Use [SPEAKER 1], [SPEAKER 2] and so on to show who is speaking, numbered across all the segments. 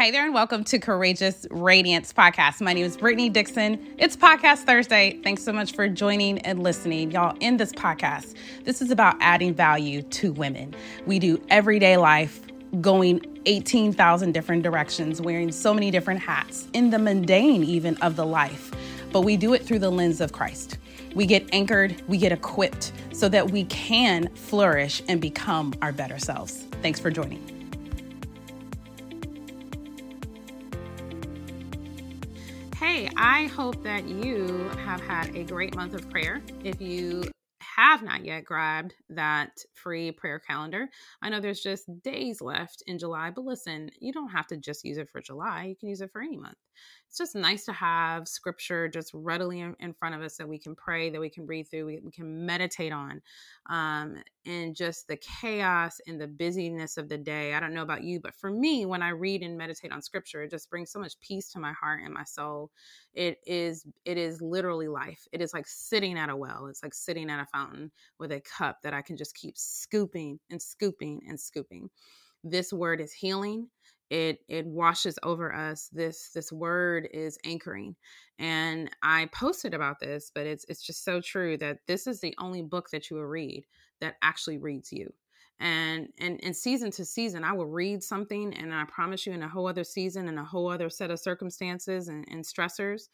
[SPEAKER 1] Hey there, and welcome to Courageous Radiance podcast. My name is Brittany Dixon. It's Podcast Thursday. Thanks so much for joining and listening. Y'all, in this podcast, this is about adding value to women. We do everyday life, going 18,000 different directions, wearing so many different hats, in the mundane even of the life, but we do it through the lens of Christ. We get anchored, we get equipped so that we can flourish and become our better selves. Thanks for joining. Hey, I hope that you have had a great month of prayer. If you have not yet grabbed that free prayer calendar, I know there's just days left in July, but listen, you don't have to just use it for July. You can use it for any month it's just nice to have scripture just readily in, front of us that we can pray, that we can read through, we, we can meditate on. Um, and just the chaos and the busyness of the day. I don't know about you, but for me, when I read and meditate on scripture, it just brings so much peace to my heart and my soul. It is, it is literally life. It is like sitting at a well. It's like sitting at a fountain with a cup that I can just keep scooping and scooping and scooping. This word is healing. It it washes over us. This this word is anchoring. And i posted about this but it's it's just so true that this is the only book that you will read that actually reads you. And and and season to season i will read something and i promise you in a whole other season and a whole other set of circumstances and, and stressors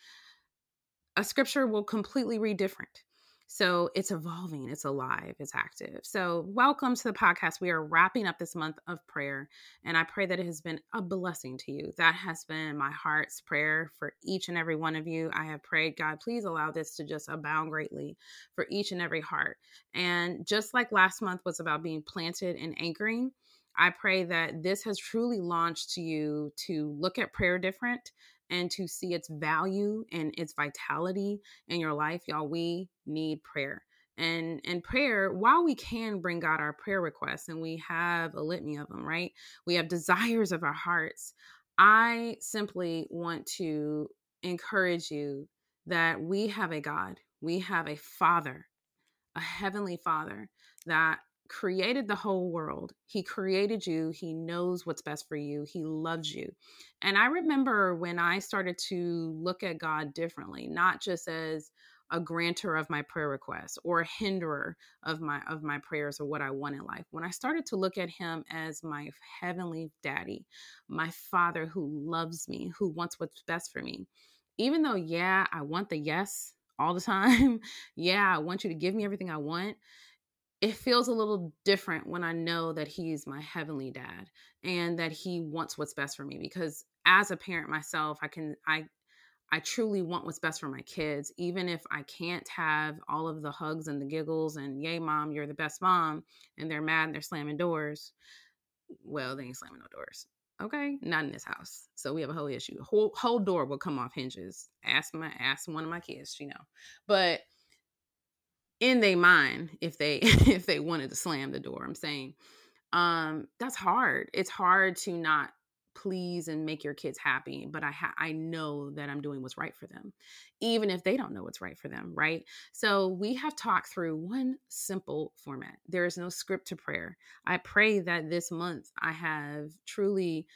[SPEAKER 1] a scripture will completely read different so it's evolving, it's alive, it's active. So, welcome to the podcast. We are wrapping up this month of prayer, and I pray that it has been a blessing to you. That has been my heart's prayer for each and every one of you. I have prayed, God, please allow this to just abound greatly for each and every heart. And just like last month was about being planted and anchoring, I pray that this has truly launched you to look at prayer different, and to see its value and its vitality in your life, y'all, we need prayer. And and prayer, while we can bring God our prayer requests, and we have a litany of them, right? We have desires of our hearts. I simply want to encourage you that we have a God, we have a Father, a heavenly Father that created the whole world. He created you. He knows what's best for you. He loves you. And I remember when I started to look at God differently, not just as a grantor of my prayer requests or a hinderer of my of my prayers or what I want in life. When I started to look at him as my heavenly daddy, my father who loves me, who wants what's best for me. Even though yeah, I want the yes all the time. yeah, I want you to give me everything I want it feels a little different when I know that he's my heavenly dad and that he wants what's best for me because as a parent myself I can I I truly want what's best for my kids even if I can't have all of the hugs and the giggles and yay mom you're the best mom and they're mad and they're slamming doors. Well they ain't slamming no doors. Okay? Not in this house. So we have a whole issue. Whole whole door will come off hinges. Ask my ask one of my kids you know. But in their mind if they if they wanted to slam the door i'm saying. Um that's hard. It's hard to not please and make your kids happy but i ha- i know that i'm doing what's right for them even if they don't know what's right for them right? So we have talked through one simple format. There is no script to prayer. I pray that this month i have truly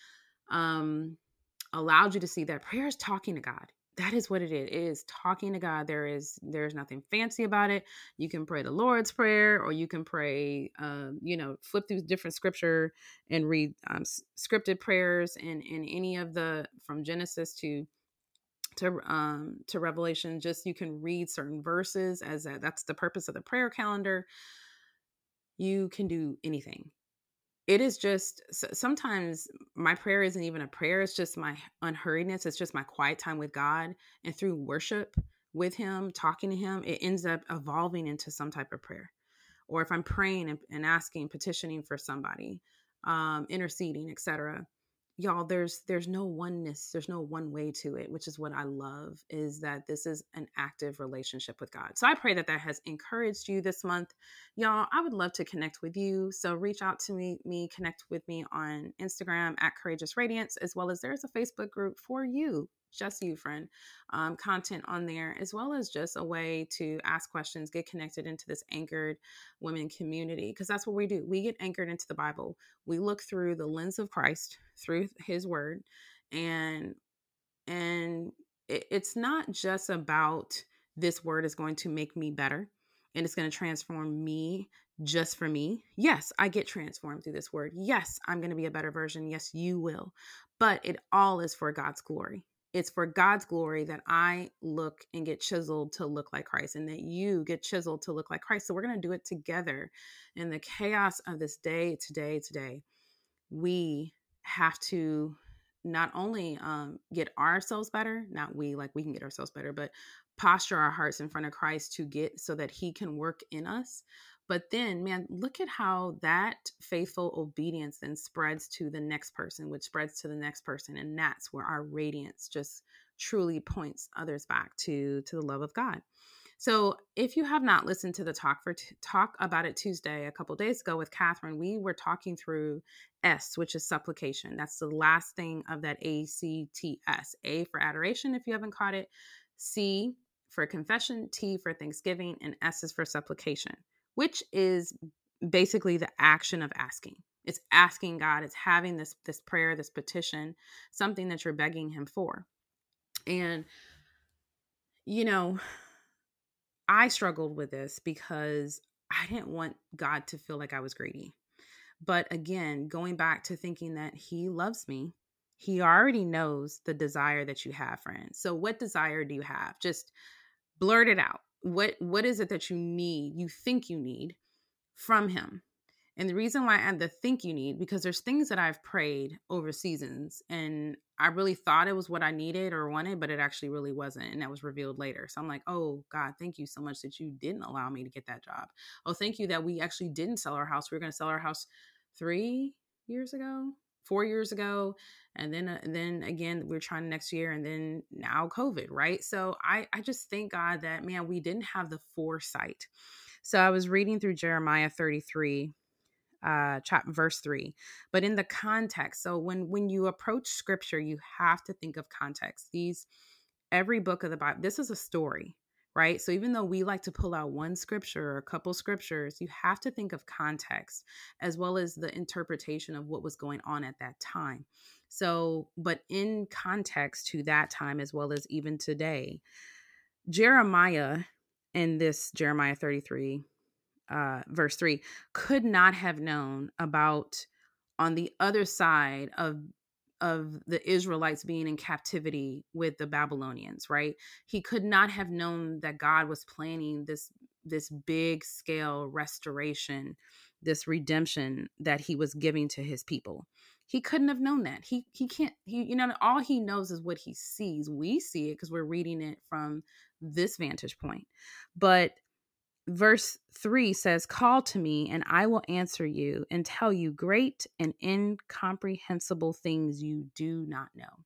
[SPEAKER 1] um allowed you to see that prayer is talking to god that is what it is. It is talking to God. There is there's nothing fancy about it. You can pray the Lord's prayer, or you can pray, um, you know, flip through different scripture and read um, scripted prayers and in any of the from Genesis to to um to Revelation. Just you can read certain verses as a, that's the purpose of the prayer calendar. You can do anything it is just sometimes my prayer isn't even a prayer it's just my unhurriedness it's just my quiet time with god and through worship with him talking to him it ends up evolving into some type of prayer. Or if i'm praying and, asking petitioning for somebody um, interceding etc y'all there's there's no oneness there's no one way to it which is what i love is that this is an active relationship with god. So i pray that that has encouraged you this month. Y'all i would love to connect with you so reach out to me me connect with me on instagram at courageous radiance as well as there's a facebook group for you just you, friend, um, content on there, as well as just a way to ask questions, get connected into this anchored women community, because that's what we do. We get anchored into the Bible. We look through the lens of Christ, through his word, and and it, it's not just about this word is going to make me better and it's going to transform me just for me. Yes, I get transformed through this word. Yes, I'm going to be a better version. Yes, you will. But it all is for God's glory. It's for God's glory that I look and get chiseled to look like Christ and that you get chiseled to look like Christ. So we're going to do it together in the chaos of this day, today, today. We have to not only um, get ourselves better, not we, like we can get ourselves better, but posture our hearts in front of Christ to get so that He can work in us. But then, man, look at how that faithful obedience then spreads to the next person, which spreads to the next person. And that's where our radiance just truly points others back to, to the love of God. So, if you have not listened to the talk for t- talk about it Tuesday a couple days ago with Catherine, we were talking through S, which is supplication. That's the last thing of that A C T S. A for adoration, if you haven't caught it. C for confession. T for thanksgiving, and S is for supplication, which is basically the action of asking. It's asking God. It's having this this prayer, this petition, something that you're begging Him for, and you know I struggled with this because I didn't want God to feel like I was greedy. But again, going back to thinking that He loves me, He already knows the desire that you have, friends. So, what desire do you have? Just blurt it out. What What is it that you need? You think you need from Him? And the reason why I add the think you need, because there's things that I've prayed over seasons and I really thought it was what I needed or wanted, but it actually really wasn't. And that was revealed later. So I'm like, oh God, thank you so much that you didn't allow me to get that job. Oh, thank you that we actually didn't sell our house. We were going to sell our house three years ago, four years ago. And then, uh, then again, we are trying next year and then now COVID, right? So I, I just thank God that, man, we didn't have the foresight. So I was reading through Jeremiah 33 uh chap verse 3 but in the context so when when you approach scripture you have to think of context these every book of the bible this is a story right? So even though we like to pull out one scripture or a couple scriptures you have to think of context as well as the interpretation of what was going on at that time. So but in context to that time as well as even today jeremiah in this jeremiah 33 uh, verse 3 could not have known about on the other side of of the Israelites being in captivity with the Babylonians, right? He could not have known that God was planning this this big scale restoration, this redemption that he was giving to his people. He couldn't have known that. He he can't he you know all he knows is what he sees. We see it because we're reading it from this vantage point. But verse 3 says, Call to me, and I will answer you and tell you great and incomprehensible things you do not know.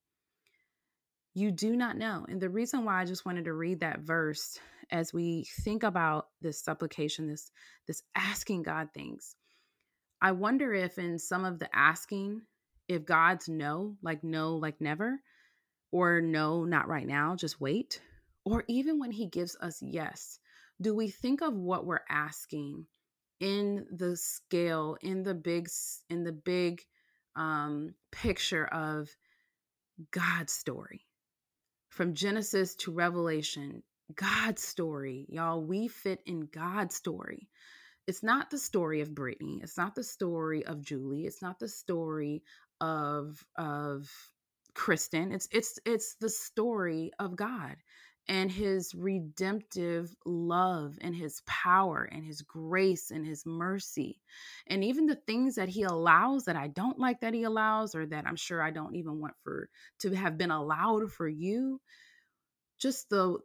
[SPEAKER 1] You do not know. And the reason why I just wanted to read that verse as we think about this supplication, this, this asking God things, I wonder if in some of the asking, if God's no, like no, like never, or no, not right now, just wait, or even when He gives us yes, do we think of what we're asking in the scale in the big in the big um, picture of god's story? From genesis to revelation god's story y'all we fit in god's story. It's not the story of brittany it's not the story of julie it's not the story of of kristen it's it's it's the story of god and his redemptive love and his power and his grace and his mercy and even the things that he allows that I don't like that he allows or that I'm sure I don't even want for to have been allowed for you just the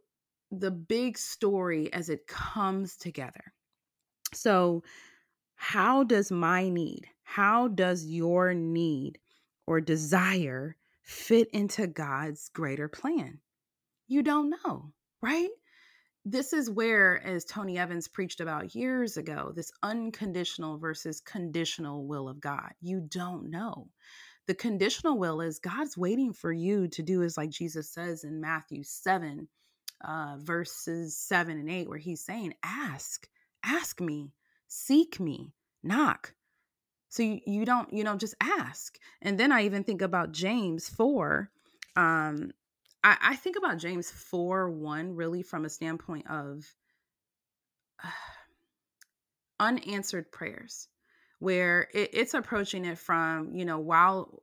[SPEAKER 1] the big story as it comes together. So how does my need how does your need or desire fit into God's greater plan you don't know, right? This is where, as Tony Evans preached about years ago, this unconditional versus conditional will of God. You don't know. The conditional will is God's waiting for you to do as, like Jesus says in Matthew 7, uh, verses 7 and 8, where he's saying, Ask, ask me, seek me, knock. So you, you don't, you know, just ask. And then I even think about James 4. Um, I, I think about James 4 1 really from a standpoint of uh, unanswered prayers, where it, it's approaching it from, you know, while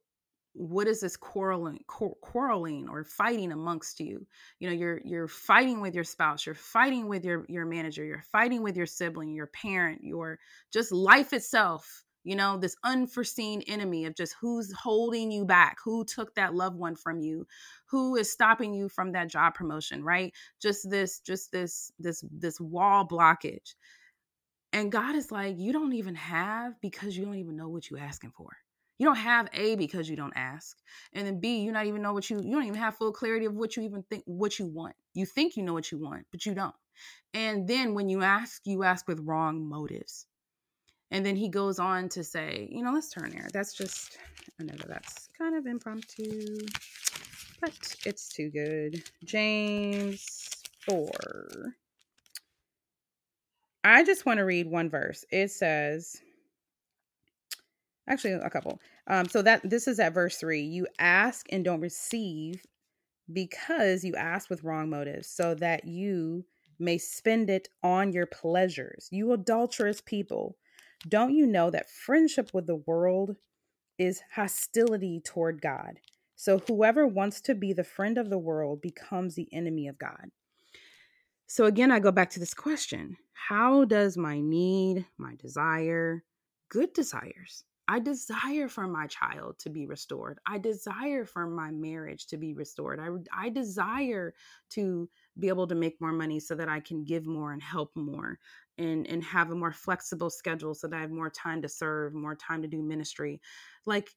[SPEAKER 1] what is this quarreling quarreling or fighting amongst you? You know you're you're fighting with your spouse you're fighting with your your manager you're fighting with your sibling your parent your just life itself you know this unforeseen enemy of just who's holding you back who took that loved one from you who is stopping you from that job promotion right just this just this this this wall blockage and god is like you don't even have because you don't even know what you're asking for you don't have A because you don't ask. And then B, you not even know what you you don't even have full clarity of what you even think what you want. You think you know what you want, but you don't. And then when you ask, you ask with wrong motives. And then he goes on to say, you know, let's turn there. That's just another that's kind of impromptu, but it's too good. James 4. I just want to read one verse. It says, actually a couple. Um, so that this is at verse three. You ask and don't receive because you ask with wrong motives, so that you may spend it on your pleasures. You adulterous people, don't you know that friendship with the world is hostility toward God? So whoever wants to be the friend of the world becomes the enemy of God. So again, I go back to this question How does my need, my desire, good desires, I desire for my child to be restored. I desire for my marriage to be restored. I, I desire to be able to make more money so that I can give more and help more and, and have a more flexible schedule so that I have more time to serve, more time to do ministry. Like,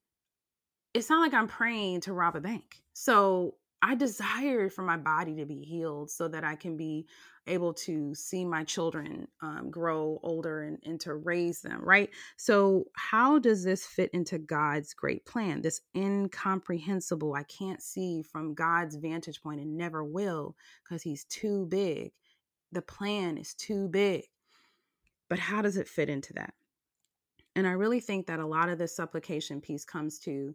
[SPEAKER 1] it's not like I'm praying to rob a bank. So I desire for my body to be healed so that I can be able to see my children um, grow older and, and to raise them, right? So, how does this fit into God's great plan? This incomprehensible, I can't see from God's vantage point and never will because He's too big. The plan is too big. But how does it fit into that? And I really think that a lot of this supplication piece comes to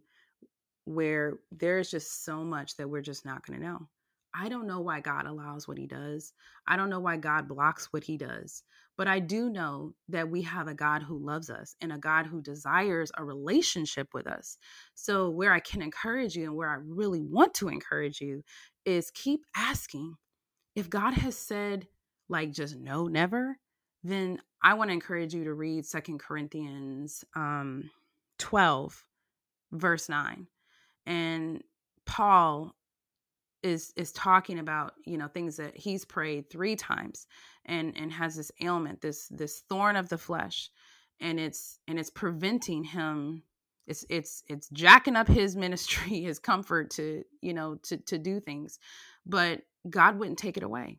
[SPEAKER 1] where there's just so much that we're just not going to know. I don't know why God allows what he does. I don't know why God blocks what he does. But I do know that we have a God who loves us and a God who desires a relationship with us. So, where I can encourage you and where I really want to encourage you is keep asking. If God has said, like, just no, never, then I want to encourage you to read Second Corinthians um, 12, verse 9 and Paul is is talking about you know things that he's prayed three times and and has this ailment this this thorn of the flesh and it's and it's preventing him it's it's it's jacking up his ministry his comfort to you know to to do things. But god wouldn't take it away.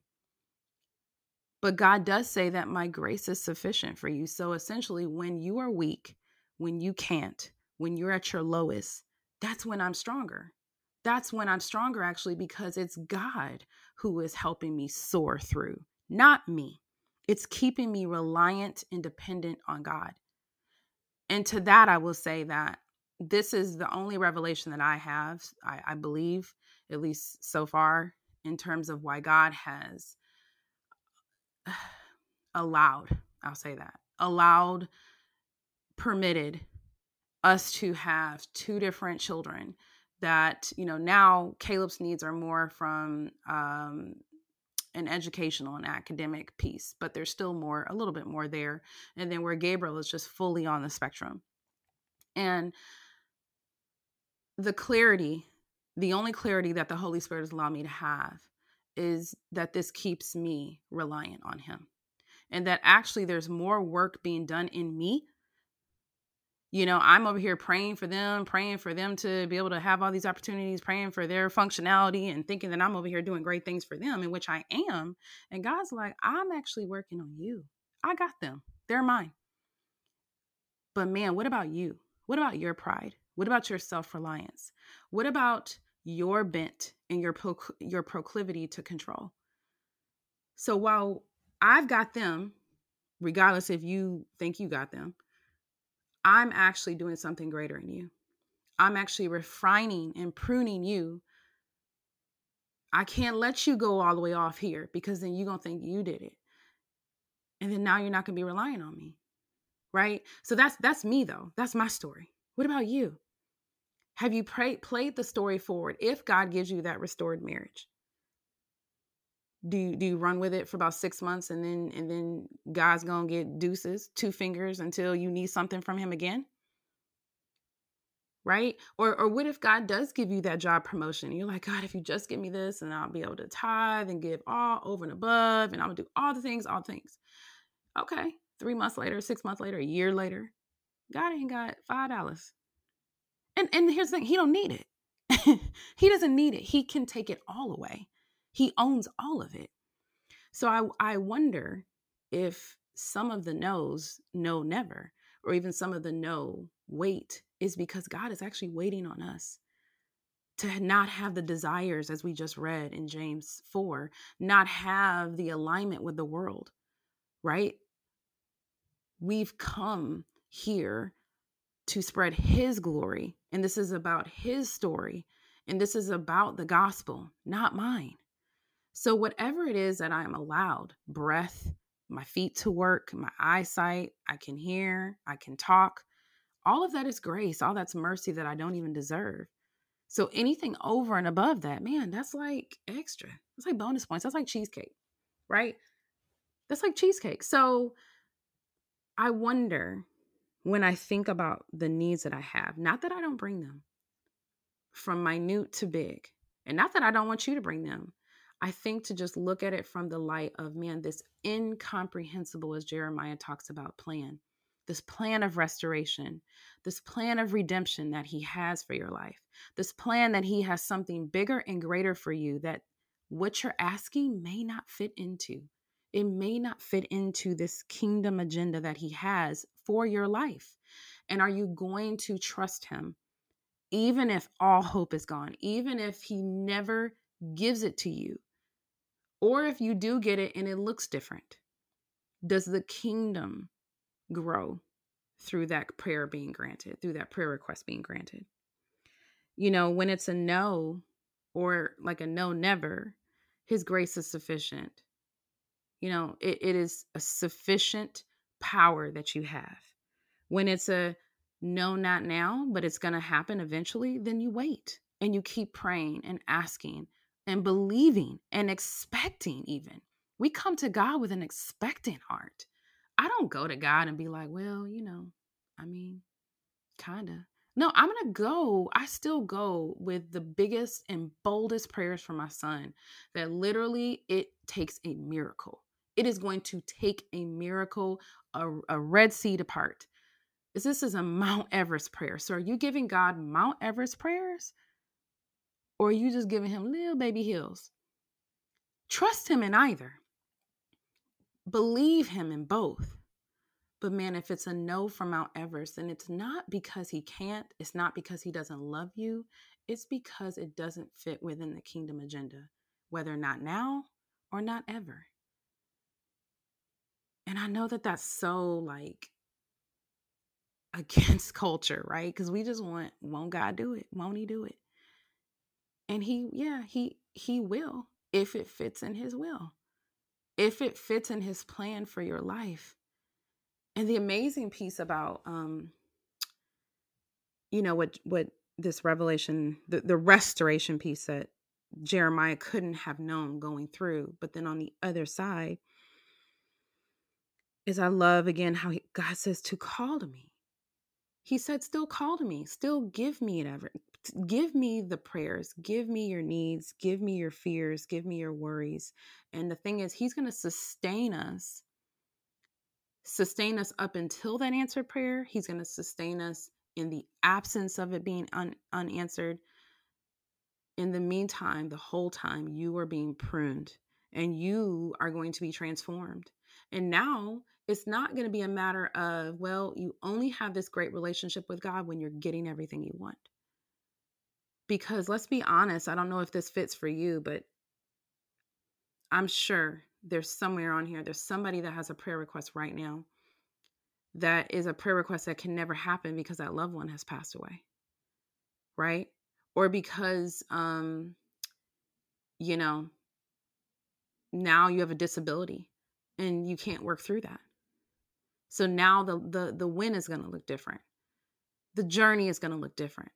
[SPEAKER 1] But god does say that my grace is sufficient for you. So essentially when you are weak when you can't when you're at your lowest that's when I'm stronger. That's when I'm stronger actually because it's God who is helping me soar through, not me. It's keeping me reliant and dependent on God. And to that, I will say that this is the only revelation that I have, I, I believe, at least so far, in terms of why God has allowed, I'll say that, allowed, permitted us to have two different children that you know now caleb's needs are more from um, an educational and academic piece but there's still more a little bit more there. And then where gabriel is just fully on the spectrum. And the clarity the only clarity that the holy spirit has allowed me to have is that this keeps me reliant on him. And that actually there's more work being done in me you know i'm over here praying for them praying for them to be able to have all these opportunities praying for their functionality and thinking that i'm over here doing great things for them in which i am. And god's like i'm actually working on you. I got them. They're mine. But man what about you? What about your pride? What about your self-reliance? What about your bent and your pro- your proclivity to control? So while i've got them regardless if you think you got them I'm actually doing something greater in you. I'm actually refining and pruning you. I can't let you go all the way off here because then you're going to think you did it. And then now you're not going to be relying on me. Right? So that's that's me though. That's my story. What about you? Have you pray, played the story forward if God gives you that restored marriage? Do you, do you run with it for about six months and then and then God's gonna get deuces, two fingers until you need something from him again? Right? Or or what if God does give you that job promotion? You're like, God, if you just give me this and I'll be able to tithe and give all over and above and I'm gonna do all the things, all the things. Okay. Three months later, six months later, a year later, God ain't got five dollars. And and here's the thing, he don't need it. he doesn't need it. He can take it all away. He owns all of it. So I I wonder if some of the no's no never, or even some of the no wait is because God is actually waiting on us to not have the desires as we just read in James 4, not have the alignment with the world, right? We've come here to spread his glory. And this is about his story. And this is about the gospel, not mine. So, whatever it is that I'm allowed breath, my feet to work, my eyesight, I can hear, I can talk all of that is grace. All that's mercy that I don't even deserve. So, anything over and above that, man, that's like extra. That's like bonus points. That's like cheesecake, right? That's like cheesecake. So, I wonder when I think about the needs that I have, not that I don't bring them from minute to big, and not that I don't want you to bring them. I think to just look at it from the light of, man, this incomprehensible, as Jeremiah talks about, plan, this plan of restoration, this plan of redemption that he has for your life, this plan that he has something bigger and greater for you that what you're asking may not fit into it may not fit into this kingdom agenda that he has for your life. And are you going to trust him, even if all hope is gone, even if he never gives it to you? Or if you do get it and it looks different, does the kingdom grow through that prayer being granted, through that prayer request being granted? You know, when it's a no or like a no, never, his grace is sufficient you know, it, it is a sufficient power that you have. When it's a no, not now, but it's going to happen eventually, then you wait and you keep praying and asking and believing and expecting, even. We come to God with an expectant heart. I don't go to God and be like, well, you know, I mean, kind of. No, I'm going to go. I still go with the biggest and boldest prayers for my son that literally it takes a miracle. It is going to take a miracle, a, a Red Sea to part. This is a Mount Everest prayer. So are you giving God Mount Everest prayers? Or are you just giving him little baby hills? Trust him in either. Believe him in both. But man, if it's a no from Mount Everest, then it's not because he can't, it's not because he doesn't love you, it's because it doesn't fit within the kingdom agenda, whether not now or not ever. And I know that that's so like against culture, right? Because we just want, won't God do it? Won't He do it? And He, yeah, He He will if it fits in His will, if it fits in His plan for your life. And the amazing piece about, um, you know, what what this revelation, the the restoration piece that Jeremiah couldn't have known going through, but then on the other side is I love again how he, God says to call to me. He said, still call to me, still give me it ever. Give me the prayers, give me your needs, give me your fears, give me your worries. And the thing is, He's going to sustain us, sustain us up until that answered prayer. He's going to sustain us in the absence of it being un- unanswered. In the meantime, the whole time, you are being pruned and you are going to be transformed. And now it's not going to be a matter of, well, you only have this great relationship with God when you're getting everything you want. Because let's be honest, I don't know if this fits for you, but I'm sure there's somewhere on here, there's somebody that has a prayer request right now that is a prayer request that can never happen because that loved one has passed away. Right? Or because um you know now you have a disability and you can't work through that. So now the the the win is going to look different. The journey is going to look different.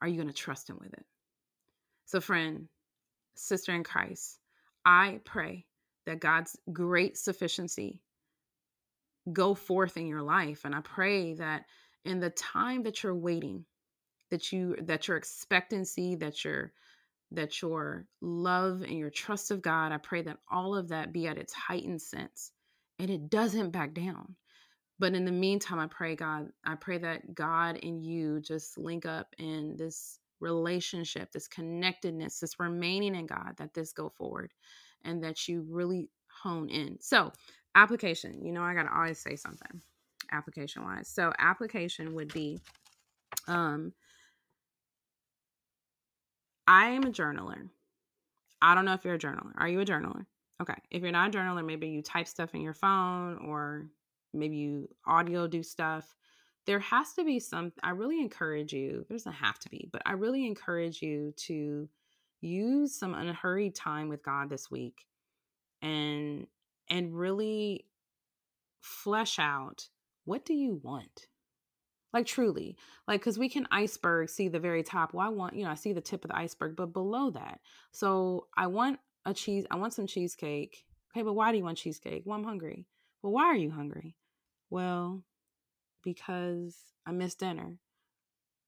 [SPEAKER 1] Are you going to trust him with it? So friend, sister in Christ, I pray that God's great sufficiency go forth in your life and I pray that in the time that you're waiting that you that your expectancy that your that your love and your trust of God, I pray that all of that be at its heightened sense and it doesn't back down. But in the meantime, I pray, God, I pray that God and you just link up in this relationship, this connectedness, this remaining in God, that this go forward and that you really hone in. So, application, you know, I got to always say something application wise. So, application would be um I am a journaler. I don't know if you're a journaler. Are you a journaler? Okay. If you're not a journaler, maybe you type stuff in your phone or maybe you audio do stuff. There has to be some, I really encourage you, there doesn't have to be, but I really encourage you to use some unhurried time with God this week and and really flesh out what do you want? Like truly like because we can iceberg see the very top. Well i want you know i see the tip of the iceberg but below that. So i want a cheese i want some cheesecake. Okay but why do you want cheesecake? Well i'm hungry. Well why are you hungry well because i missed dinner.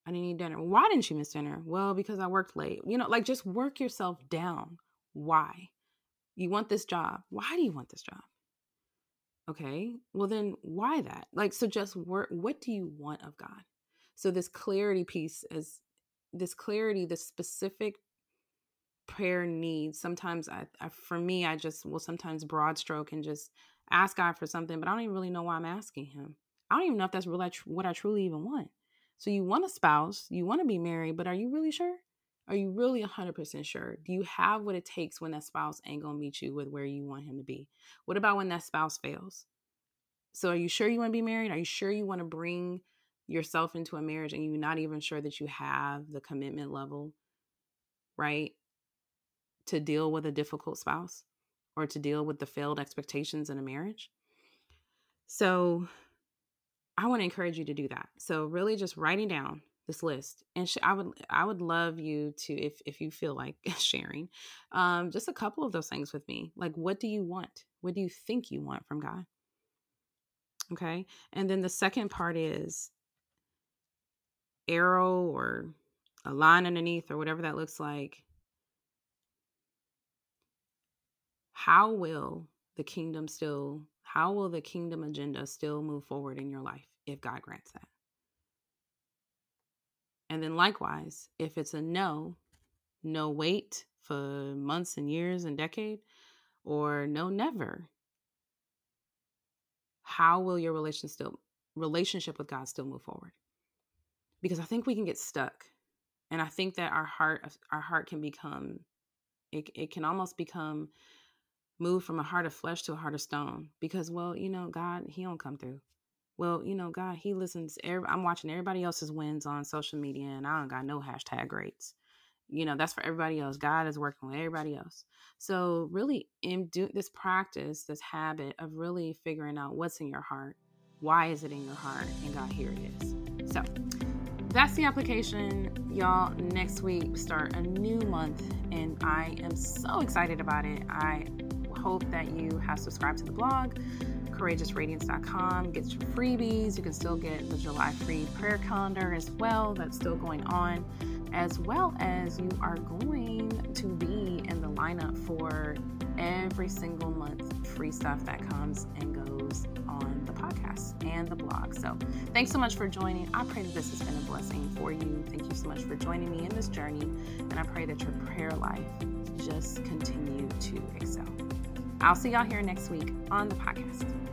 [SPEAKER 1] I didn't eat dinner. Why didn't you miss dinner? Well because i worked late. You know like just work yourself down. Why? You want this job. Why do you want this job? Okay, well, then why that? Like, so just work, what do you want of God? So, this clarity piece is this clarity, this specific prayer needs. Sometimes, I, I, for me, I just will sometimes broad stroke and just ask God for something, but I don't even really know why I'm asking Him. I don't even know if that's really what I truly even want. So, you want a spouse, you want to be married, but are you really sure? Are you really 100% sure? Do you have what it takes when that spouse ain't going to meet you with where you want him to be? What about when that spouse fails? So, are you sure you want to be married? Are you sure you want to bring yourself into a marriage and you're not even sure that you have the commitment level, right? To deal with a difficult spouse or to deal with the failed expectations in a marriage? So, I want to encourage you to do that. So, really just writing down this list and sh- i would i would love you to if if you feel like sharing um just a couple of those things with me. Like what do you want? What do you think you want from god? Okay? And then the second part is arrow or a line underneath or whatever that looks like how will the kingdom still how will the kingdom agenda still move forward in your life if god grants that and then likewise, if it's a no, no wait for months and years and decade, or no never, how will your relation still relationship with God still move forward? Because I think we can get stuck. And I think that our heart our heart can become it, it can almost become moved from a heart of flesh to a heart of stone because well you know god he don't come through well, you know, God, he listens. I'm watching everybody else's wins on social media, and I don't got no hashtag rates. You know, that's for everybody else. God is working with everybody else. So, really, in do this practice, this habit of really figuring out what's in your heart, why is it in your heart, and God, here it is. So, that's the application, y'all. Next week, start a new month, and I am so excited about it. I hope that you have subscribed to the blog courageousradiance.com. Get your freebies. You can still get the July free prayer calendar as well. That's still going on, as well as you are going to be in the lineup for every single month free stuff that comes and goes on the podcast and the blog. So, thanks so much for joining. I pray that this has been a blessing for you. Thank you so much for joining me in this journey, and I pray that your prayer life just continue to excel. I'll see y'all here next week on the podcast.